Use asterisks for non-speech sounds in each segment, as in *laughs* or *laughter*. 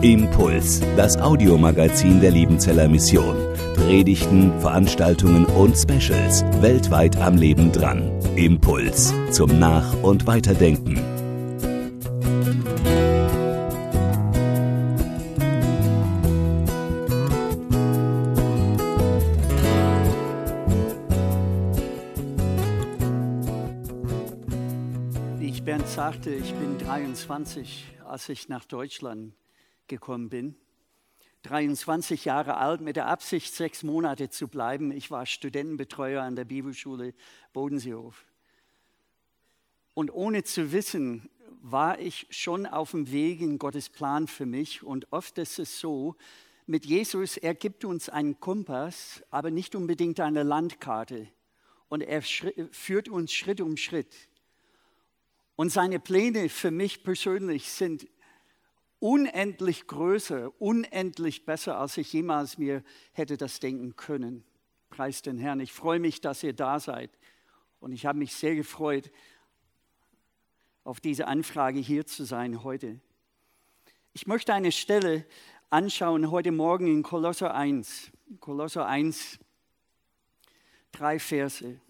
Impuls, das Audiomagazin der Liebenzeller Mission. Predigten, Veranstaltungen und Specials weltweit am Leben dran. Impuls zum Nach- und Weiterdenken. Ich Bernd sagte, ich bin 23, als ich nach Deutschland gekommen bin. 23 Jahre alt, mit der Absicht, sechs Monate zu bleiben. Ich war Studentenbetreuer an der Bibelschule Bodenseehof. Und ohne zu wissen, war ich schon auf dem Weg in Gottes Plan für mich. Und oft ist es so, mit Jesus, er gibt uns einen Kompass, aber nicht unbedingt eine Landkarte. Und er führt uns Schritt um Schritt. Und seine Pläne für mich persönlich sind unendlich größer, unendlich besser, als ich jemals mir hätte das denken können. Preis den Herrn. Ich freue mich, dass ihr da seid. Und ich habe mich sehr gefreut, auf diese Anfrage hier zu sein heute. Ich möchte eine Stelle anschauen heute Morgen in Kolosser 1. Kolosser 1, drei Verse.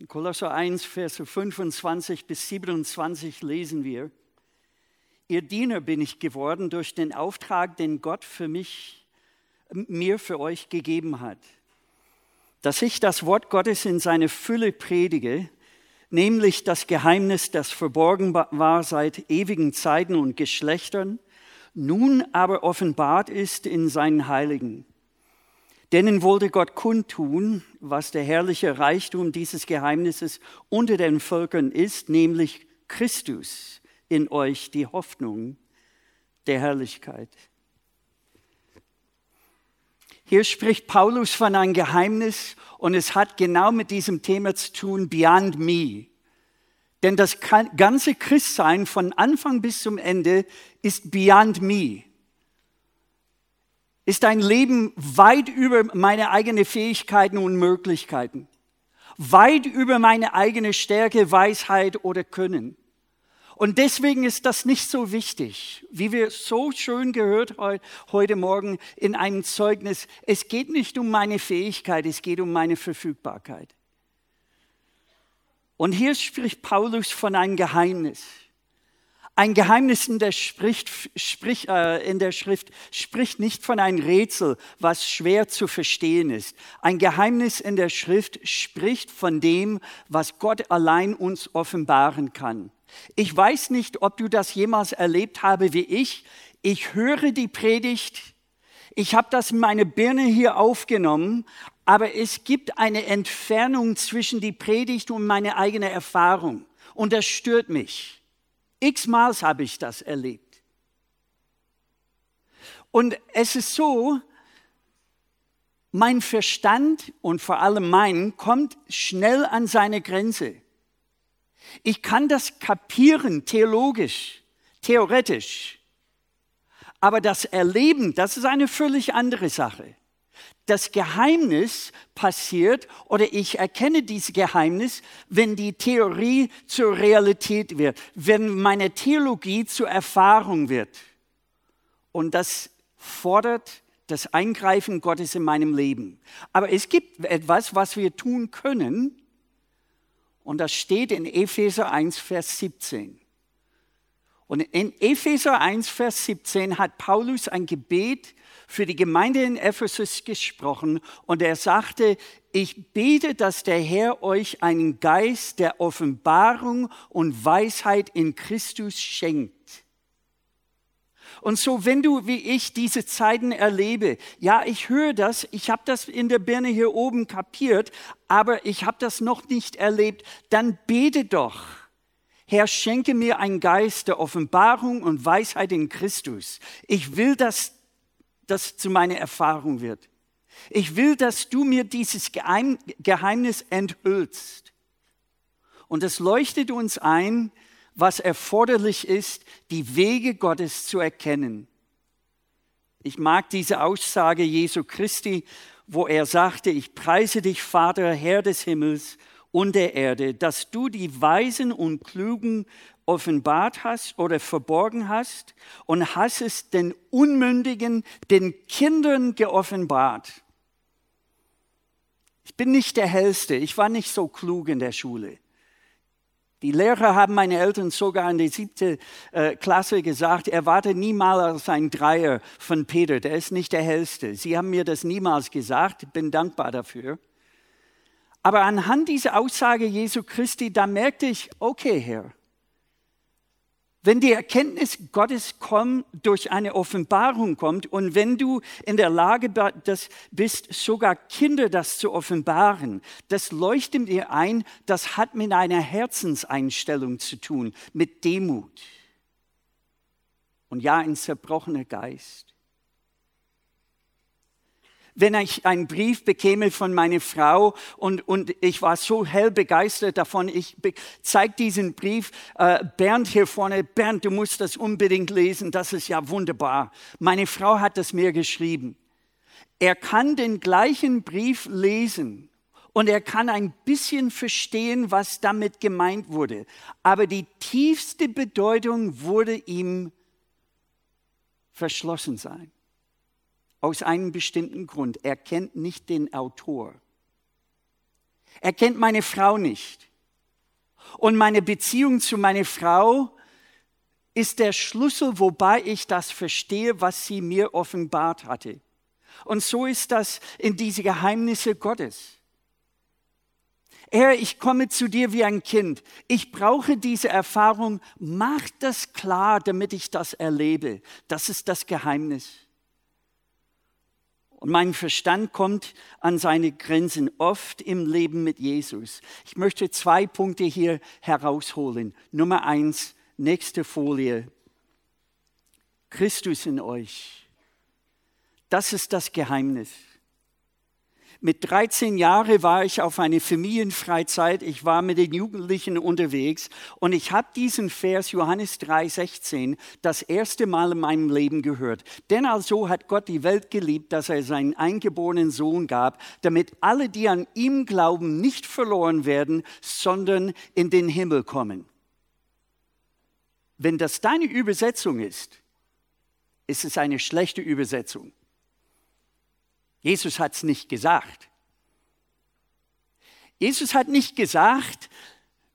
In Kolosser 1, Verse 25 bis 27 lesen wir, Ihr Diener bin ich geworden durch den Auftrag, den Gott für mich, mir für euch gegeben hat, dass ich das Wort Gottes in seine Fülle predige, nämlich das Geheimnis, das verborgen war seit ewigen Zeiten und Geschlechtern, nun aber offenbart ist in seinen Heiligen. Denen wollte Gott kundtun, was der herrliche Reichtum dieses Geheimnisses unter den Völkern ist, nämlich Christus in euch, die Hoffnung der Herrlichkeit. Hier spricht Paulus von einem Geheimnis und es hat genau mit diesem Thema zu tun, Beyond Me. Denn das ganze Christsein von Anfang bis zum Ende ist Beyond Me. Ist ein Leben weit über meine eigenen Fähigkeiten und Möglichkeiten. Weit über meine eigene Stärke, Weisheit oder Können. Und deswegen ist das nicht so wichtig, wie wir so schön gehört heute Morgen in einem Zeugnis. Es geht nicht um meine Fähigkeit, es geht um meine Verfügbarkeit. Und hier spricht Paulus von einem Geheimnis. Ein Geheimnis in der, spricht, sprich, äh, in der Schrift spricht nicht von einem Rätsel, was schwer zu verstehen ist. Ein Geheimnis in der Schrift spricht von dem, was Gott allein uns offenbaren kann. Ich weiß nicht, ob du das jemals erlebt habe wie ich. Ich höre die Predigt, ich habe das in meine Birne hier aufgenommen, aber es gibt eine Entfernung zwischen die Predigt und meine eigene Erfahrung. Und das stört mich. X-mal habe ich das erlebt. Und es ist so, mein Verstand und vor allem mein kommt schnell an seine Grenze. Ich kann das kapieren, theologisch, theoretisch. Aber das Erleben, das ist eine völlig andere Sache. Das Geheimnis passiert oder ich erkenne dieses Geheimnis, wenn die Theorie zur Realität wird, wenn meine Theologie zur Erfahrung wird. Und das fordert das Eingreifen Gottes in meinem Leben. Aber es gibt etwas, was wir tun können, und das steht in Epheser 1, Vers 17. Und in Epheser 1, Vers 17 hat Paulus ein Gebet für die Gemeinde in Ephesus gesprochen und er sagte, ich bete, dass der Herr euch einen Geist der Offenbarung und Weisheit in Christus schenkt und so, wenn du wie ich diese Zeiten erlebe, ja, ich höre das, ich habe das in der Birne hier oben kapiert, aber ich habe das noch nicht erlebt, dann bete doch. Herr, schenke mir einen Geist der Offenbarung und Weisheit in Christus. Ich will, dass das zu meiner Erfahrung wird. Ich will, dass du mir dieses Geheimnis enthüllst. Und es leuchtet uns ein, was erforderlich ist, die Wege Gottes zu erkennen. Ich mag diese Aussage Jesu Christi, wo er sagte, ich preise dich, Vater, Herr des Himmels und der Erde, dass du die Weisen und Klugen offenbart hast oder verborgen hast und hast es den Unmündigen, den Kindern geoffenbart. Ich bin nicht der Hellste, ich war nicht so klug in der Schule. Die Lehrer haben meine Eltern sogar in der siebten äh, Klasse gesagt, erwarte niemals ein Dreier von Peter, der ist nicht der Hellste. Sie haben mir das niemals gesagt, bin dankbar dafür. Aber anhand dieser Aussage Jesu Christi, da merkte ich, okay, Herr, wenn die Erkenntnis Gottes kommt, durch eine Offenbarung kommt und wenn du in der Lage bist, sogar Kinder das zu offenbaren, das leuchtet mir ein, das hat mit einer Herzenseinstellung zu tun, mit Demut. Und ja, ein zerbrochener Geist wenn ich einen Brief bekäme von meiner Frau und, und ich war so hell begeistert davon, ich zeige diesen Brief äh, Bernd hier vorne, Bernd, du musst das unbedingt lesen, das ist ja wunderbar. Meine Frau hat das mir geschrieben. Er kann den gleichen Brief lesen und er kann ein bisschen verstehen, was damit gemeint wurde, aber die tiefste Bedeutung wurde ihm verschlossen sein. Aus einem bestimmten Grund. Er kennt nicht den Autor. Er kennt meine Frau nicht. Und meine Beziehung zu meiner Frau ist der Schlüssel, wobei ich das verstehe, was sie mir offenbart hatte. Und so ist das in diese Geheimnisse Gottes. Herr, ich komme zu dir wie ein Kind. Ich brauche diese Erfahrung. Mach das klar, damit ich das erlebe. Das ist das Geheimnis. Und mein Verstand kommt an seine Grenzen oft im Leben mit Jesus. Ich möchte zwei Punkte hier herausholen. Nummer eins, nächste Folie. Christus in euch. Das ist das Geheimnis. Mit 13 Jahren war ich auf eine Familienfreizeit. Ich war mit den Jugendlichen unterwegs und ich habe diesen Vers Johannes 3:16 das erste Mal in meinem Leben gehört. Denn also hat Gott die Welt geliebt, dass er seinen eingeborenen Sohn gab, damit alle, die an ihm glauben, nicht verloren werden, sondern in den Himmel kommen. Wenn das deine Übersetzung ist, ist es eine schlechte Übersetzung. Jesus hat es nicht gesagt. Jesus hat nicht gesagt,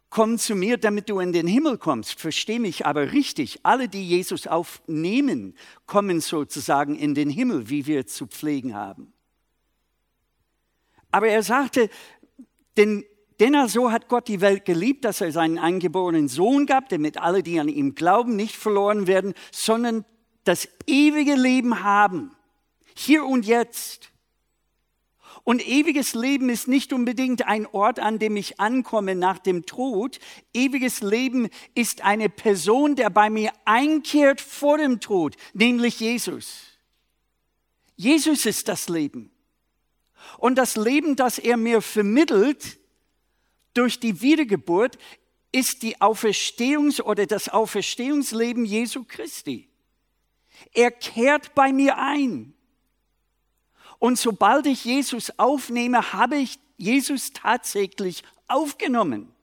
komm zu mir, damit du in den Himmel kommst. Versteh mich aber richtig. Alle, die Jesus aufnehmen, kommen sozusagen in den Himmel, wie wir zu pflegen haben. Aber er sagte, denn, denn also hat Gott die Welt geliebt, dass er seinen eingeborenen Sohn gab, damit alle, die an ihm glauben, nicht verloren werden, sondern das ewige Leben haben. Hier und jetzt. Und ewiges Leben ist nicht unbedingt ein Ort, an dem ich ankomme nach dem Tod. Ewiges Leben ist eine Person, der bei mir einkehrt vor dem Tod, nämlich Jesus. Jesus ist das Leben. Und das Leben, das er mir vermittelt durch die Wiedergeburt, ist die Auferstehungs- oder das Auferstehungsleben Jesu Christi. Er kehrt bei mir ein. Und sobald ich Jesus aufnehme, habe ich Jesus tatsächlich aufgenommen.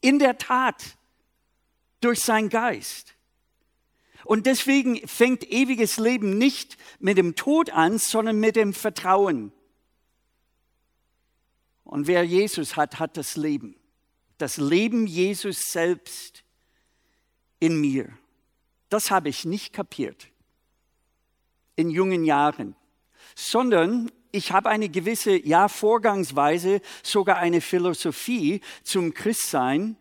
In der Tat, durch seinen Geist. Und deswegen fängt ewiges Leben nicht mit dem Tod an, sondern mit dem Vertrauen. Und wer Jesus hat, hat das Leben. Das Leben Jesus selbst in mir. Das habe ich nicht kapiert in jungen Jahren sondern ich habe eine gewisse ja, Vorgangsweise, sogar eine Philosophie zum Christsein.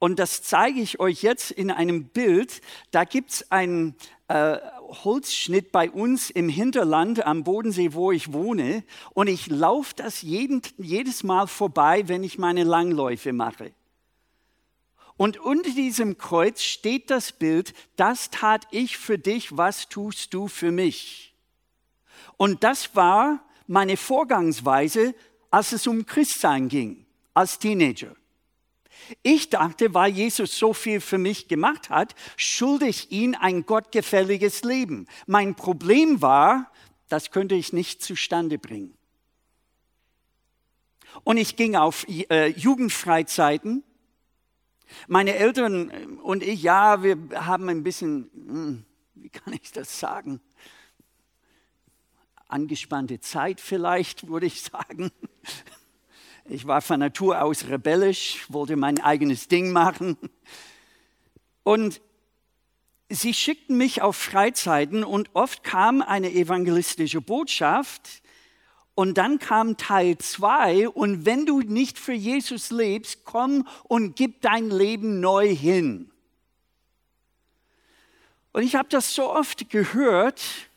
Und das zeige ich euch jetzt in einem Bild. Da gibt es einen äh, Holzschnitt bei uns im Hinterland am Bodensee, wo ich wohne. Und ich laufe das jeden, jedes Mal vorbei, wenn ich meine Langläufe mache. Und unter diesem Kreuz steht das Bild, das tat ich für dich, was tust du für mich? Und das war meine Vorgangsweise, als es um Christsein ging, als Teenager. Ich dachte, weil Jesus so viel für mich gemacht hat, schulde ich ihm ein gottgefälliges Leben. Mein Problem war, das könnte ich nicht zustande bringen. Und ich ging auf äh, Jugendfreizeiten Meine Eltern und ich, ja, wir haben ein bisschen, hm, wie kann ich das sagen? Angespannte Zeit vielleicht, *laughs* würde ich sagen. Ich war von Natur aus rebellisch, wollte mein eigenes Ding machen. Und sie schickten mich auf Freizeiten und oft kam eine evangelistische Botschaft und dann kam Teil zwei und wenn du nicht für Jesus lebst, komm und gib dein Leben neu hin. Und ich habe das so oft gehört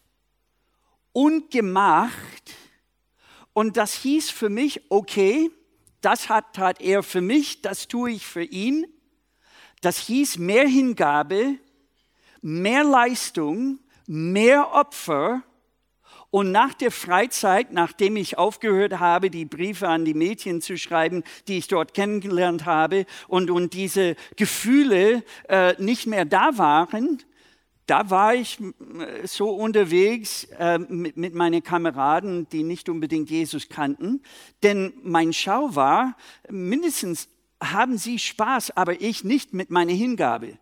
und gemacht und das hieß für mich, okay, das hat, hat er für mich, das tue ich für ihn. Das hieß mehr Hingabe, mehr Leistung, mehr Opfer. Und nach der Freizeit, nachdem ich aufgehört habe, die Briefe an die Mädchen zu schreiben, die ich dort kennengelernt habe, und, und diese Gefühle äh, nicht mehr da waren, da war ich äh, so unterwegs äh, mit, mit meinen Kameraden, die nicht unbedingt Jesus kannten. Denn mein Schau war, mindestens haben sie Spaß, aber ich nicht mit meiner Hingabe.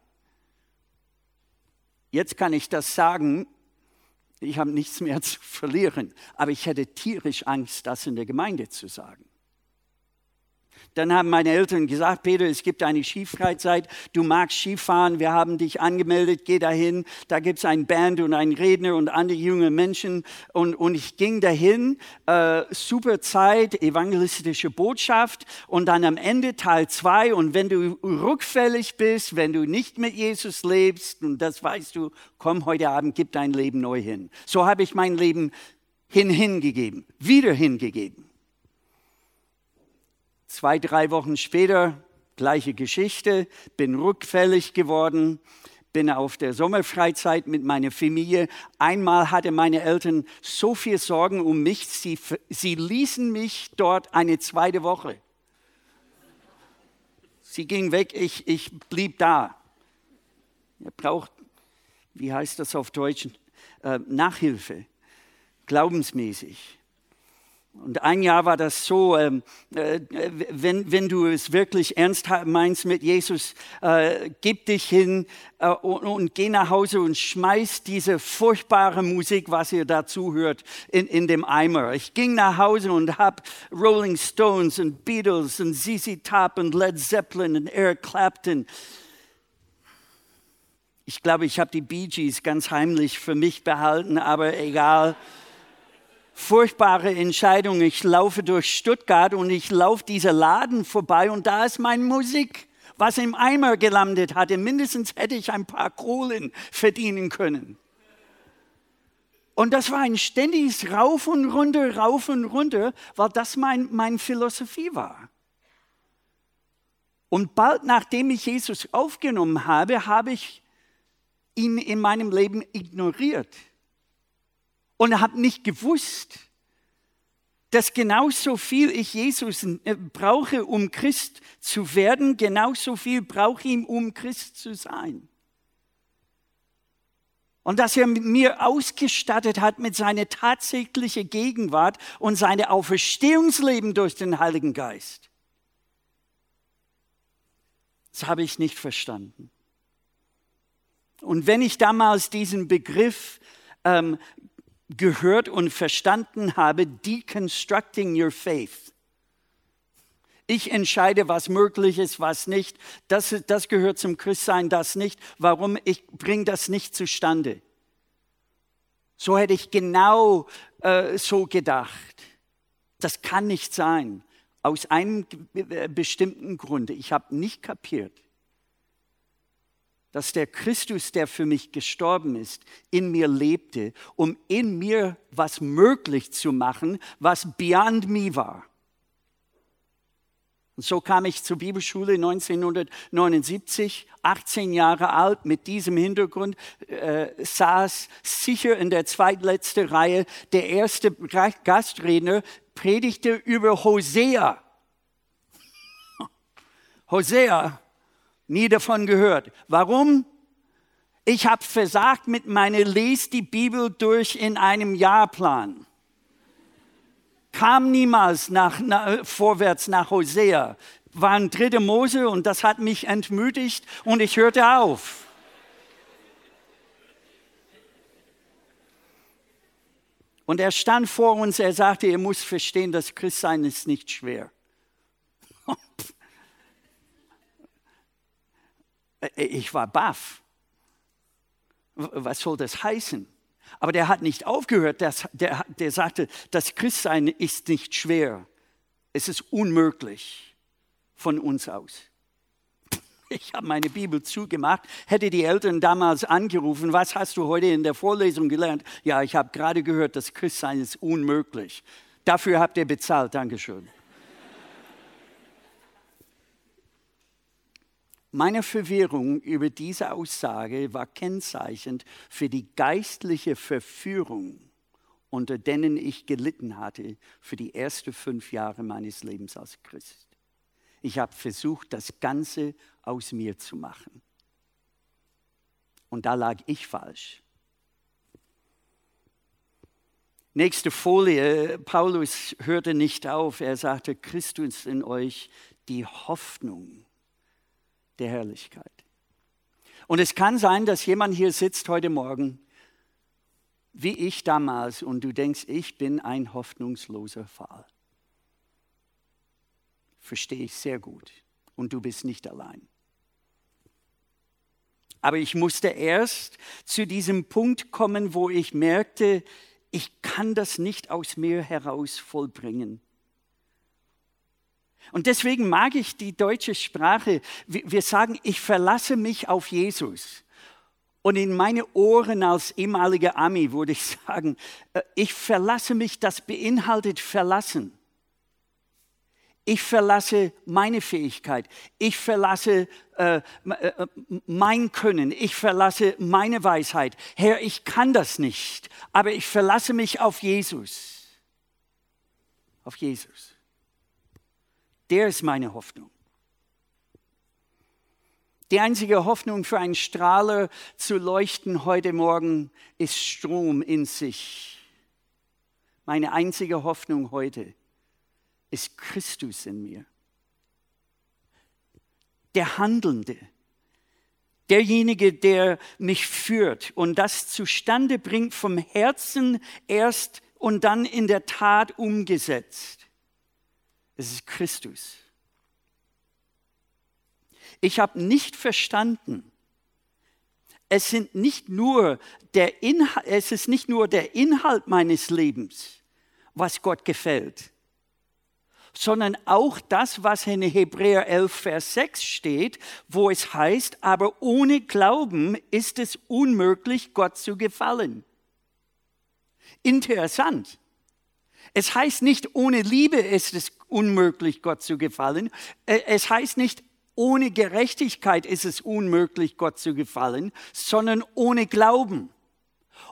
Jetzt kann ich das sagen, ich habe nichts mehr *laughs* zu verlieren, aber ich hätte tierisch Angst, das in der Gemeinde zu sagen. Dann haben meine Eltern gesagt, Peter, es gibt eine Skifreizeit, du magst Skifahren, wir haben dich angemeldet, geh dahin, da gibt es ein Band und einen Redner und andere junge Menschen. Und, und ich ging dahin, äh, super Zeit, evangelistische Botschaft und dann am Ende Teil zwei und wenn du rückfällig bist, wenn du nicht mit Jesus lebst, und das weißt du, komm heute Abend, gib dein Leben neu hin. So habe ich mein Leben hin hingegeben, wieder hingegeben. Zwei, drei Wochen später, gleiche Geschichte, bin rückfällig geworden, bin auf der Sommerfreizeit mit meiner Familie. Einmal hatte meine Eltern so viel Sorgen um mich, sie, sie ließen mich dort eine zweite Woche. Sie ging weg, ich, ich blieb da. Ihr braucht, wie heißt das auf Deutsch, äh, Nachhilfe, glaubensmäßig. Und ein Jahr war das so, ähm, äh, wenn, wenn du es wirklich ernst meinst mit Jesus, äh, gib dich hin äh, und, und, geh nach Hause und schmeiß diese furchtbare Musik, was ihr dazu hört, in, in dem Eimer. Ich ging nach Hause und habe Rolling Stones und Beatles und ZZ Top und Led Zeppelin und Eric Clapton. Ich glaube, ich habe die Bee Gees ganz heimlich für mich behalten, aber egal furchtbare Entscheidung. Ich laufe durch Stuttgart und ich laufe dieser Laden vorbei und da ist meine Musik, was im Eimer gelandet hatte. Mindestens hätte ich ein paar Kohlen verdienen können. Und das war ein ständiges Rauf und runter, Rauf und runter, weil das mein, meine Philosophie war. Und bald nachdem ich Jesus aufgenommen habe, habe ich ihn in meinem Leben ignoriert und habe nicht gewusst, dass genauso viel ich Jesus äh, brauche, um Christ zu werden, genauso viel brauche ich, um Christ zu sein. Und dass er mir ausgestattet hat mit seiner tatsächlichen Gegenwart und seinem Auferstehungsleben durch den Heiligen Geist. Das habe ich nicht verstanden. Und wenn ich damals diesen Begriff ähm, gehört und verstanden habe, deconstructing your faith. Ich entscheide, was möglich ist, was nicht. Das, das gehört zum Christsein, das nicht. Warum? Ich bringe das nicht zustande. So hätte ich genau äh, so gedacht. Das kann nicht sein. Aus einem bestimmten Grunde. Ich habe nicht kapiert, dass der Christus, der für mich gestorben ist, in mir lebte, um in mir was möglich zu machen, was beyond me war. Und so kam ich zur Bibelschule 1979, 18 Jahre alt, mit diesem Hintergrund, äh, saß sicher in der zweitletzten Reihe. Der erste Gastredner predigte über Hosea. *laughs* Hosea Nie davon gehört. Warum? Ich habe versagt mit meiner Lies die Bibel durch in einem Jahrplan. Kam niemals nach, nach, vorwärts nach Hosea. war ein dritter Mose und das hat mich entmütigt und ich hörte auf. Und er stand vor uns, er sagte, ihr müsst verstehen, das Christsein ist nicht schwer. *laughs* Ich war baff. Was soll das heißen? Aber der hat nicht aufgehört, das, der, der sagte, das Christsein ist nicht schwer. Es ist unmöglich von uns aus. *laughs* Ich habe meine Bibel zugemacht, hätte die Eltern damals angerufen, was hast du heute in der Vorlesung gelernt? Ja, ich habe gerade gehört, das Christsein ist unmöglich. Dafür habt ihr bezahlt, Dankeschön. Meine Verwirrung über diese Aussage war kennzeichnend für die geistliche Verführung, unter denen ich gelitten hatte für die ersten fünf Jahre meines Lebens als Christ. Ich habe versucht, das Ganze aus mir zu machen. Und da lag ich falsch. Nächste Folie. Paulus hörte nicht auf. Er sagte, Christus in euch, die Hoffnung der Herrlichkeit. Und es kann sein, dass jemand hier sitzt heute Morgen, wie ich damals, und du denkst, ich bin ein hoffnungsloser Fall verstehe ich sehr gut. Und du bist nicht allein. Aber ich musste erst zu diesem Punkt kommen, wo ich merkte, ich kann das nicht aus mir heraus vollbringen. Und deswegen mag ich die deutsche Sprache. Wir sagen, ich verlasse mich auf Jesus. Und in meine Ohren als ehemaliger Ami würde ich *laughs* sagen, äh, ich verlasse mich, das beinhaltet verlassen. Ich verlasse meine Fähigkeit. Ich verlasse äh, äh, mein Können. Ich verlasse meine Weisheit. Herr, ich kann das nicht, aber ich verlasse mich auf Jesus. Auf Jesus. Der ist meine Hoffnung. Die einzige Hoffnung für einen Strahler zu leuchten heute Morgen ist Strom in sich. Meine einzige Hoffnung heute ist ist Christus in mir. Der Handelnde, derjenige, der mich führt und das zustande bringt vom Herzen erst und dann in der Tat umgesetzt. Es ist Christus. Ich habe nicht verstanden, es, sind nicht nur der Inhalt, es ist nicht nur der Inhalt meines Lebens, was Gott gefällt sondern auch das, was in Hebräer 11, Vers 6 steht, wo es heißt, aber ohne Glauben ist es unmöglich, Gott zu gefallen. Interessant. Es heißt nicht, ohne Liebe ist es unmöglich, Gott zu gefallen. Äh, es heißt nicht, ohne Gerechtigkeit ist es unmöglich, Gott zu gefallen, sondern ohne Glauben.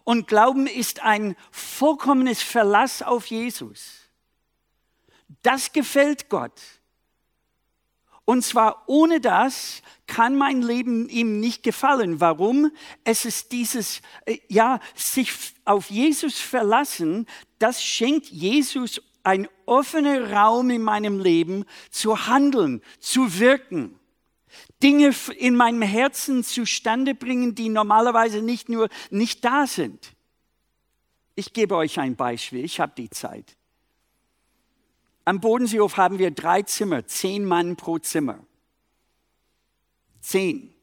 Und Glauben ist ein vollkommenes Verlass auf Jesus. Das gefällt Gott. Und zwar ohne das kann mein Leben ihm nicht gefallen. Warum? Es ist dieses, äh, ja, sich auf Jesus verlassen, das schenkt Jesus ein offener Raum in meinem Leben zu handeln, zu wirken. Dinge in meinem Herzen zustande bringen, die normalerweise nicht nur nicht da sind. Ich gebe euch ein Beispiel, ich habe die Zeit. Am Bodenseehof haben wir drei Zimmer, zehn Mann pro Zimmer. Zehn.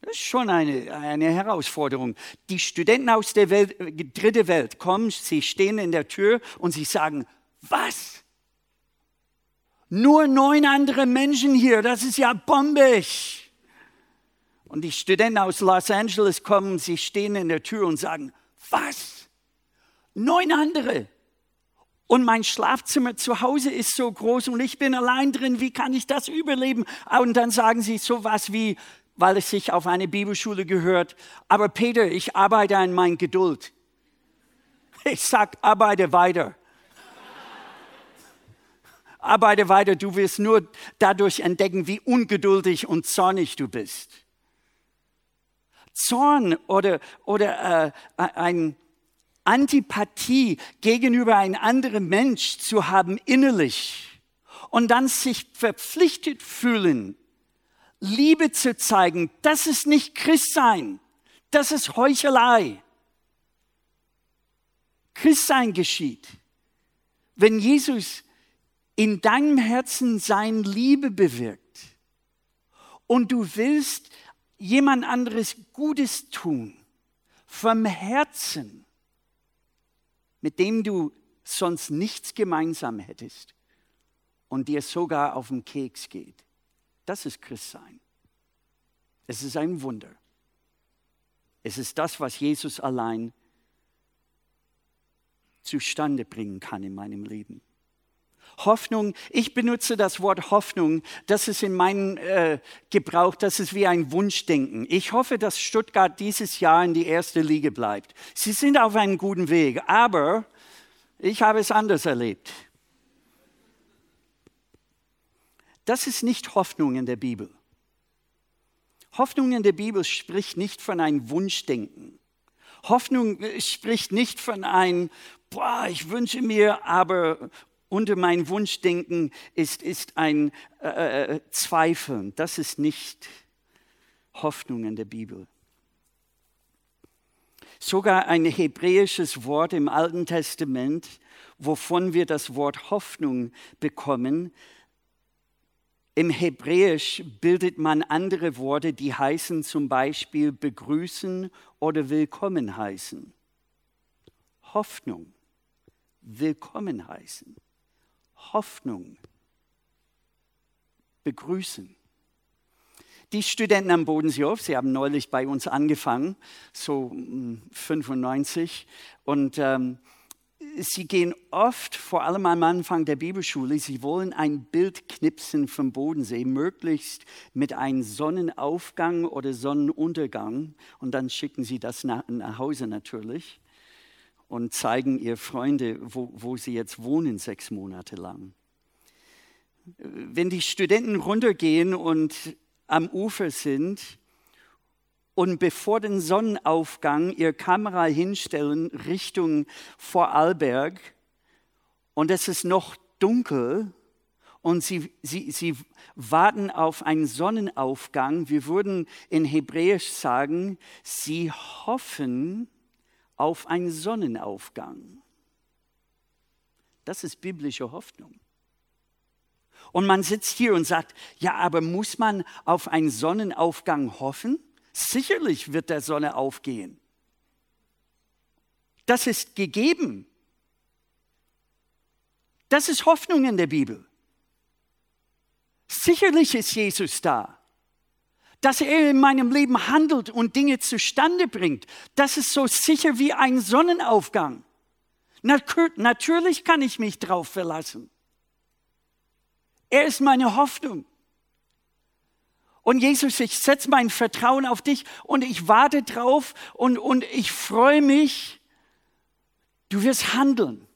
Das ist schon eine, eine Herausforderung. Die Studenten aus der Welt, äh, dritte Welt kommen, sie stehen in der Tür und sie sagen, was? Nur neun andere Menschen hier, das ist ja bombig. Und die Studenten aus Los Angeles kommen, sie stehen in der Tür und sagen, was? Neun andere. Und mein Schlafzimmer zu Hause ist so groß und ich bin allein drin. Wie kann ich das überleben? Und dann sagen sie sowas wie, weil es sich auf eine Bibelschule gehört. Aber Peter, ich arbeite an meiner Geduld. Ich sag, arbeite weiter. *laughs* arbeite weiter. Du wirst nur dadurch entdecken, wie ungeduldig und zornig du bist. Zorn oder, oder äh, ein, Antipathie gegenüber einem anderen Mensch zu haben innerlich und dann sich verpflichtet fühlen, Liebe zu zeigen, das ist nicht Christsein, das ist Heuchelei. Christsein geschieht, wenn Jesus in deinem Herzen sein Liebe bewirkt und du willst jemand anderes Gutes tun, vom Herzen, mit dem du sonst nichts gemeinsam hättest und dir sogar auf den Keks geht. Das ist Christsein. Es ist ein Wunder. Es ist das, was Jesus allein zustande bringen kann in meinem Leben. Hoffnung, ich benutze das Wort Hoffnung, das ist in meinem äh, Gebrauch, das ist wie ein Wunschdenken. Ich hoffe, dass Stuttgart dieses Jahr in die erste Liga bleibt. Sie sind auf einem guten Weg, aber ich habe es anders erlebt. Das ist nicht Hoffnung in der Bibel. Hoffnung in der Bibel spricht nicht von einem Wunschdenken. Hoffnung äh, spricht nicht von einem, boah, ich wünsche mir, aber unter mein Wunschdenken ist, ist ein äh, äh, Zweifeln. Das ist nicht Hoffnung in der Bibel. Sogar ein hebräisches Wort im Alten Testament, wovon wir das Wort Hoffnung bekommen, im Hebräisch bildet man andere Worte, die heißen zum Beispiel begrüßen oder willkommen heißen. Hoffnung, willkommen heißen. Hoffnung, begrüßen. Die Studenten am Bodenseehof, sie haben neulich bei uns angefangen, so 95, hm, und ähm, sie gehen oft, vor allem am Anfang der Bibelschule, sie wollen ein Bild knipsen vom Bodensee, möglichst mit einem Sonnenaufgang oder Sonnenuntergang. Und dann schicken sie das nach, nach Hause natürlich und zeigen ihr Freunde, wo, wo sie jetzt wohnen, sechs Monate lang. Wenn die Studenten runtergehen und am Ufer sind, und bevor den Sonnenaufgang ihre Kamera hinstellen Richtung Vorarlberg und es ist noch dunkel und sie, sie, sie warten auf einen Sonnenaufgang. Wir würden in Hebräisch sagen, sie hoffen auf einen Sonnenaufgang. Das ist biblische Hoffnung. Und man sitzt hier und sagt, ja, aber muss man auf einen Sonnenaufgang hoffen? Sicherlich wird der Sonne aufgehen. Das ist gegeben. Das ist Hoffnung in der Bibel. Sicherlich ist Jesus da. Dass er in meinem Leben handelt und Dinge zustande bringt, das ist so sicher wie ein Sonnenaufgang. Natürlich kann ich mich darauf verlassen. Er ist meine Hoffnung. Und Jesus, ich setze mein Vertrauen auf dich und ich warte drauf und, und ich freue mich. Du wirst handeln.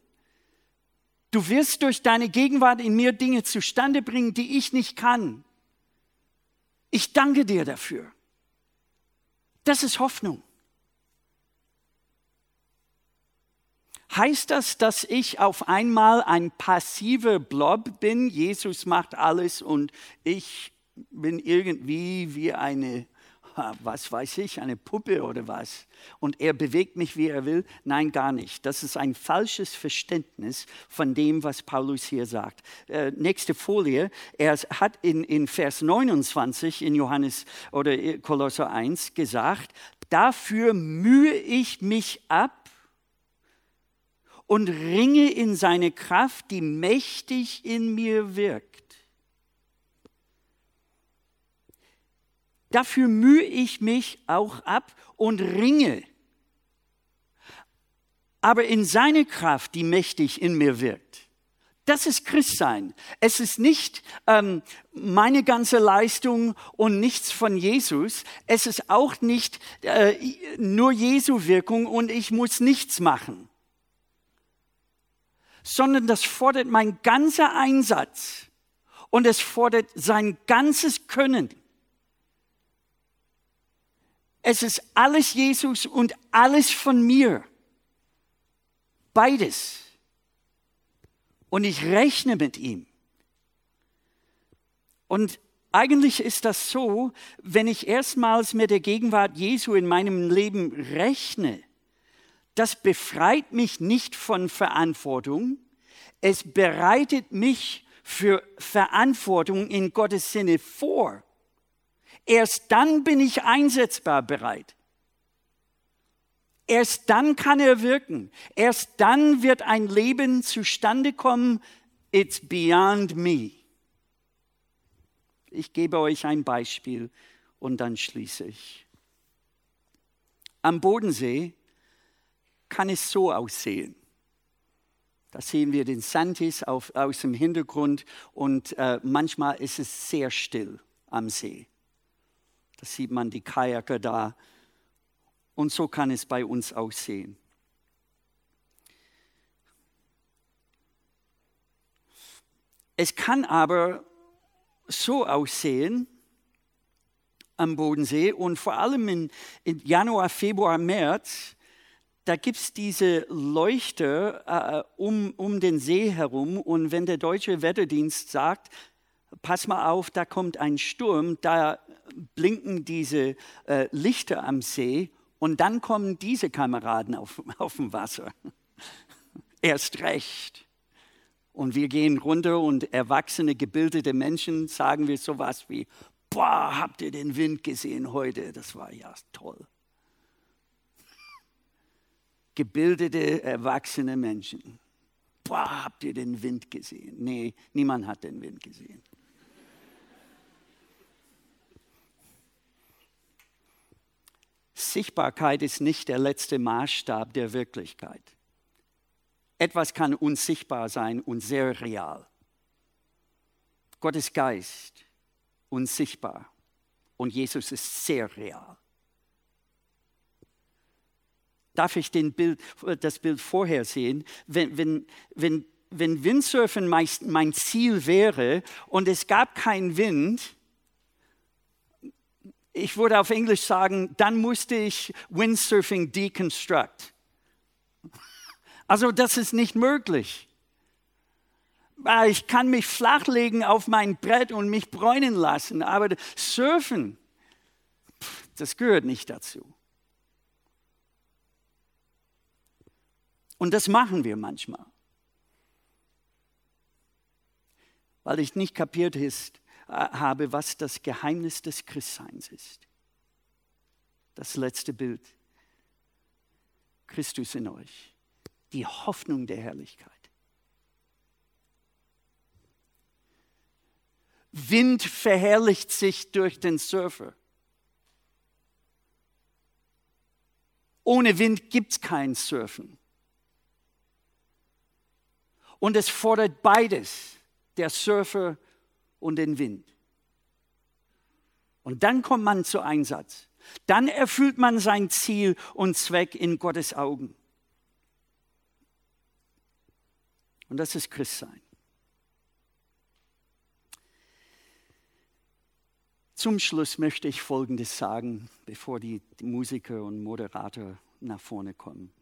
Du wirst durch deine Gegenwart in mir Dinge zustande bringen, die ich nicht kann. Ich danke dir dafür. Das ist Hoffnung. Heißt das, dass ich auf einmal ein passiver Blob bin? Jesus macht alles und ich bin irgendwie wie eine, was weiß ich, eine Puppe oder was. Und er bewegt mich, wie er will. Nein, gar nicht. Das ist ein falsches Verständnis von dem, was Paulus hier sagt. Äh, nächste Folie. Er hat in, in Vers 29 in Johannes oder Kolosser 1 gesagt, dafür mühe ich mich ab und ringe in seine Kraft, die mächtig in mir wirkt. Dafür mühe ich mich auch ab und ringe. Aber in seine Kraft, die mächtig in mir wirkt. Das ist Christsein. Es ist nicht ähm, meine ganze Leistung und nichts von Jesus. Es ist auch nicht äh, nur Jesu Wirkung und ich muss nichts machen. Sondern das fordert mein ganzer Einsatz und es fordert sein ganzes Können. Es ist alles Jesus und alles von mir. Beides. Und ich rechne mit ihm. Und eigentlich ist das so, wenn ich erstmals mit der Gegenwart Jesu in meinem Leben rechne, das befreit mich nicht von Verantwortung, es bereitet mich für Verantwortung in Gottes Sinne vor. Erst dann bin ich einsetzbar bereit. Erst dann kann er wirken. Erst dann wird ein Leben zustande kommen. It's beyond me. Ich gebe euch ein Beispiel und dann schließe ich. Am Bodensee kann es so aussehen. Da sehen wir den Santis auf, aus dem Hintergrund und äh, manchmal ist es sehr still am See. Da sieht man die Kajaker da und so kann es bei uns aussehen. Es kann aber so aussehen am Bodensee und vor allem in, in Januar, Februar, März, da gibt es diese Leuchter äh, um, um den See herum und wenn der deutsche Wetterdienst sagt, pass mal auf, da kommt ein Sturm, da blinken diese äh, Lichter am See und dann kommen diese Kameraden auf, *laughs* auf dem Wasser. *laughs* Erst recht. Und wir gehen runter und erwachsene, gebildete Menschen sagen wir sowas wie, boah, habt ihr den Wind gesehen heute? Das war ja toll. *laughs* Gebildete, erwachsene Menschen. Boah, habt ihr den Wind gesehen? Nee, niemand hat den Wind gesehen. Sichtbarkeit ist nicht der letzte Maßstab der Wirklichkeit. Etwas kann unsichtbar sein und sehr real. Gottes Geist unsichtbar und Jesus ist sehr real. Darf ich den Bild, das Bild vorher sehen? Wenn, wenn, wenn, wenn Windsurfen mein Ziel wäre und es gab keinen Wind, ich würde auf Englisch sagen, dann musste ich Windsurfing deconstruct. *laughs* Also das ist nicht möglich. Ah, ich kann mich flachlegen auf mein Brett und mich bräunen lassen, aber Surfen, das gehört nicht dazu. Und das machen wir manchmal. Weil ich nicht kapiert ist, habe, was das Geheimnis des Christseins ist. Das letzte Bild. Christus in euch die Hoffnung der Herrlichkeit. Wind verherrlicht sich durch den Surfer. Ohne Wind gibt es kein Surfen. Und es fordert beides, der Surfer und den Wind. Und dann kommt man zu Einsatz. Dann erfüllt man sein Ziel und Zweck in Gottes Augen. Und das ist Christsein. Zum Schluss möchte ich Folgendes sagen, bevor die, Musiker und Moderator nach vorne kommen.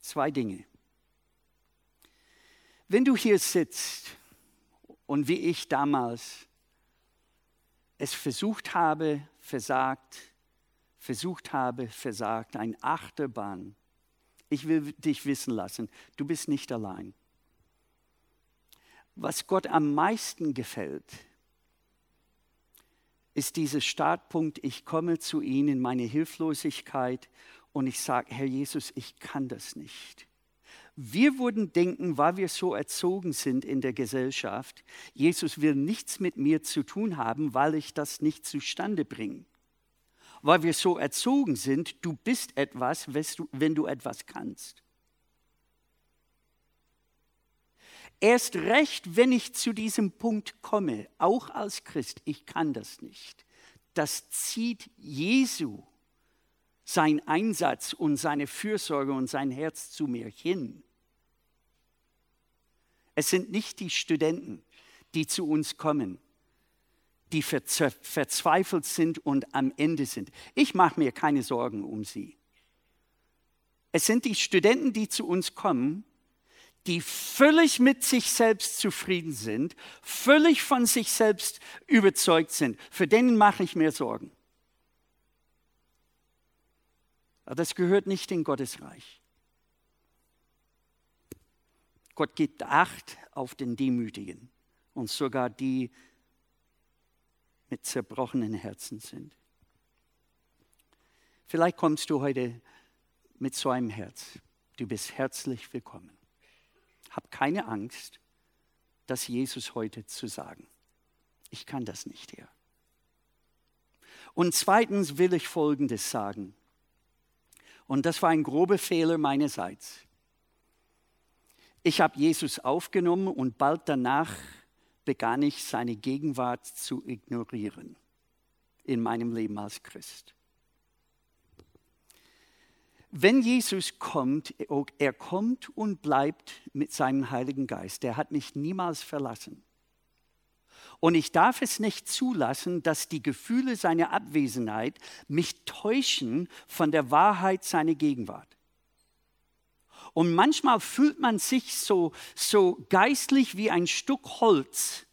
Zwei Dinge. Wenn du hier sitzt und wie ich damals es versucht habe, versagt, versucht habe, versagt, ein Achterbahn ich will dich wissen lassen, du bist nicht allein. Was Gott am meisten gefällt, ist dieser Startpunkt, ich komme zu ihm in meine Hilflosigkeit und ich sage, Herr Jesus, ich kann das nicht. Wir würden denken, weil wir so erzogen sind in der Gesellschaft, Jesus will nichts mit mir zu tun haben, weil ich das nicht zustande bringe weil wir so erzogen sind, du bist etwas, wenn du etwas kannst. Erst recht, wenn ich zu diesem Punkt komme, auch als Christ, ich kann das nicht. Das zieht Jesu, sein Einsatz und seine Fürsorge und sein Herz zu mir hin. Es sind nicht die Studenten, die zu uns kommen die verzweifelt sind und am Ende sind. Ich mache mir keine Sorgen um sie. Es sind die Studenten, die zu uns kommen, die völlig mit sich selbst zufrieden sind, völlig von sich selbst überzeugt sind, für denen mache ich mir Sorgen. Aber das gehört nicht in Gottes Reich. Gott gibt Acht auf den Demütigen und sogar die mit zerbrochenen Herzen sind. Vielleicht kommst du heute mit so einem Herz. Du bist herzlich willkommen. Hab keine Angst, das Jesus heute zu sagen. Ich kann das nicht, Herr. Und zweitens will ich Folgendes sagen. Und das war ein grober Fehler meinerseits. Ich habe Jesus aufgenommen und bald danach begann ich seine Gegenwart zu ignorieren in meinem Leben als Christ. Wenn Jesus kommt, er kommt und bleibt mit seinem Heiligen Geist. Er hat mich niemals verlassen. Und ich darf es nicht zulassen, dass die Gefühle seiner Abwesenheit mich täuschen von der Wahrheit seiner Gegenwart. Und manchmal fühlt man sich so, so geistlich wie ein Stück Holz.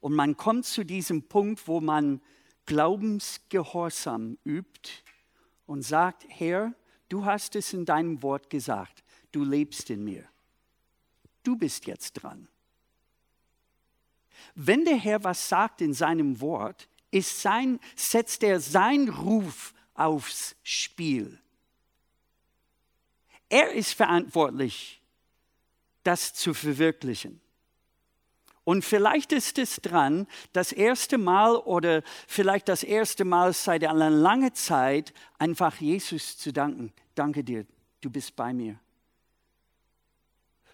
Und man kommt zu diesem Punkt, wo man Glaubensgehorsam übt und sagt, Herr, du hast es in deinem Wort gesagt, du lebst in mir. Du bist jetzt dran. Wenn der Herr was sagt in seinem Wort, ist sein, setzt er sein Ruf aufs Spiel. Er ist verantwortlich, das zu verwirklichen. Und vielleicht ist es dran, das erste Mal oder vielleicht das erste Mal seit einer langen Zeit einfach Jesus zu danken. Danke dir, du bist bei mir.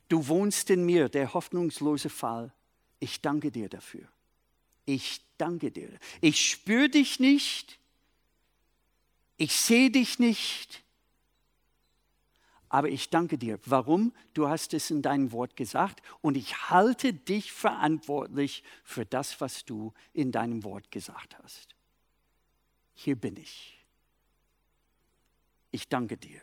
Du wohnst in mir, der hoffnungslose Fall. Ich danke dir dafür. Ich danke dir. Ich spüre dich nicht. Ich sehe dich nicht. Aber ich danke dir. Warum? Du hast es in deinem Wort gesagt und ich halte dich verantwortlich für das, was du in deinem Wort gesagt hast. Hier bin ich. Ich danke dir.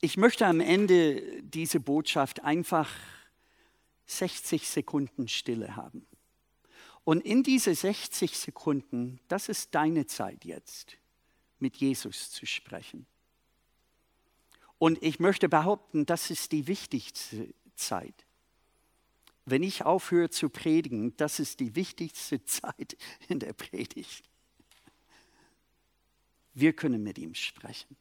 Ich möchte am Ende diese Botschaft einfach 60 Sekunden Stille haben. Und in diese 60 Sekunden, das ist deine Zeit jetzt mit Jesus zu sprechen. Und ich möchte behaupten, das ist die wichtigste Zeit. Wenn ich aufhöre zu predigen, das ist die wichtigste *laughs* Zeit in der Predigt. Wir können mit ihm sprechen.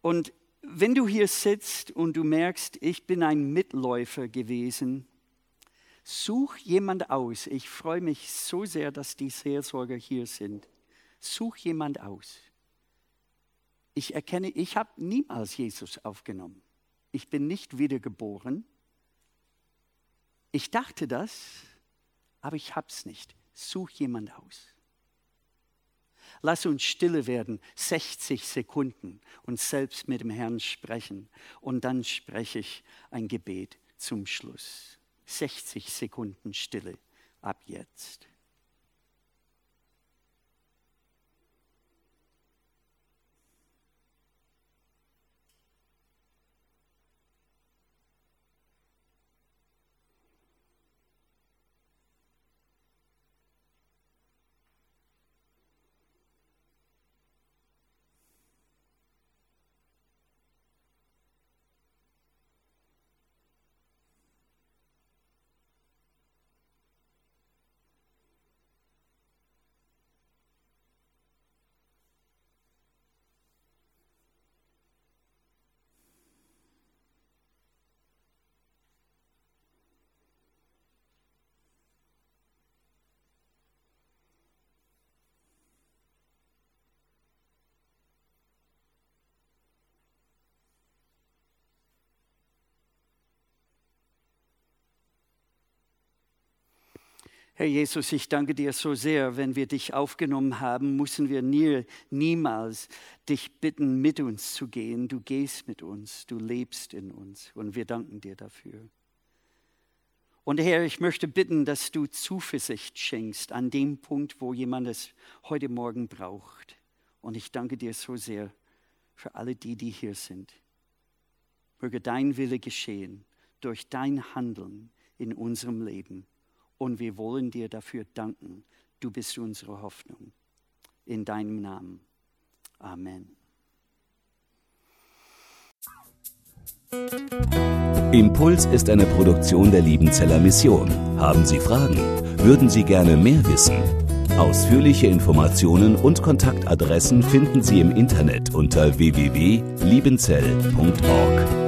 Und wenn du hier sitzt und du merkst, ich bin ein Mitläufer gewesen, such jemand aus. Ich freue mich so sehr, dass die Seelsorger hier sind Such jemand aus. Ich erkenne, ich habe niemals Jesus aufgenommen. Ich bin nicht wiedergeboren. Ich dachte das, aber ich habe es nicht. Such jemand aus. Lass uns stille werden, 60 Sekunden und selbst mit dem Herrn sprechen. Und dann spreche ich ein Gebet zum Schluss. 60 Sekunden Stille ab jetzt. Herr Jesus, ich danke dir so sehr, wenn wir dich aufgenommen haben, müssen wir nie, niemals dich bitten, mit uns zu gehen. Du gehst mit uns, du lebst in uns und wir danken dir dafür. Und Herr, ich möchte bitten, dass du Zuversicht schenkst an dem Punkt, wo jemand es heute Morgen braucht Und ich danke dir so sehr für alle die, die hier sind. Möge dein Wille geschehen durch dein Handeln in unserem Leben. Und wir wollen dir dafür danken. Du bist unsere Hoffnung. In deinem Namen. Amen. Impuls ist eine Produktion der Liebenzeller Mission. Haben Sie Fragen? Würden Sie gerne mehr wissen? Ausführliche Informationen und Kontaktadressen finden Sie im Internet unter www.liebenzell.org.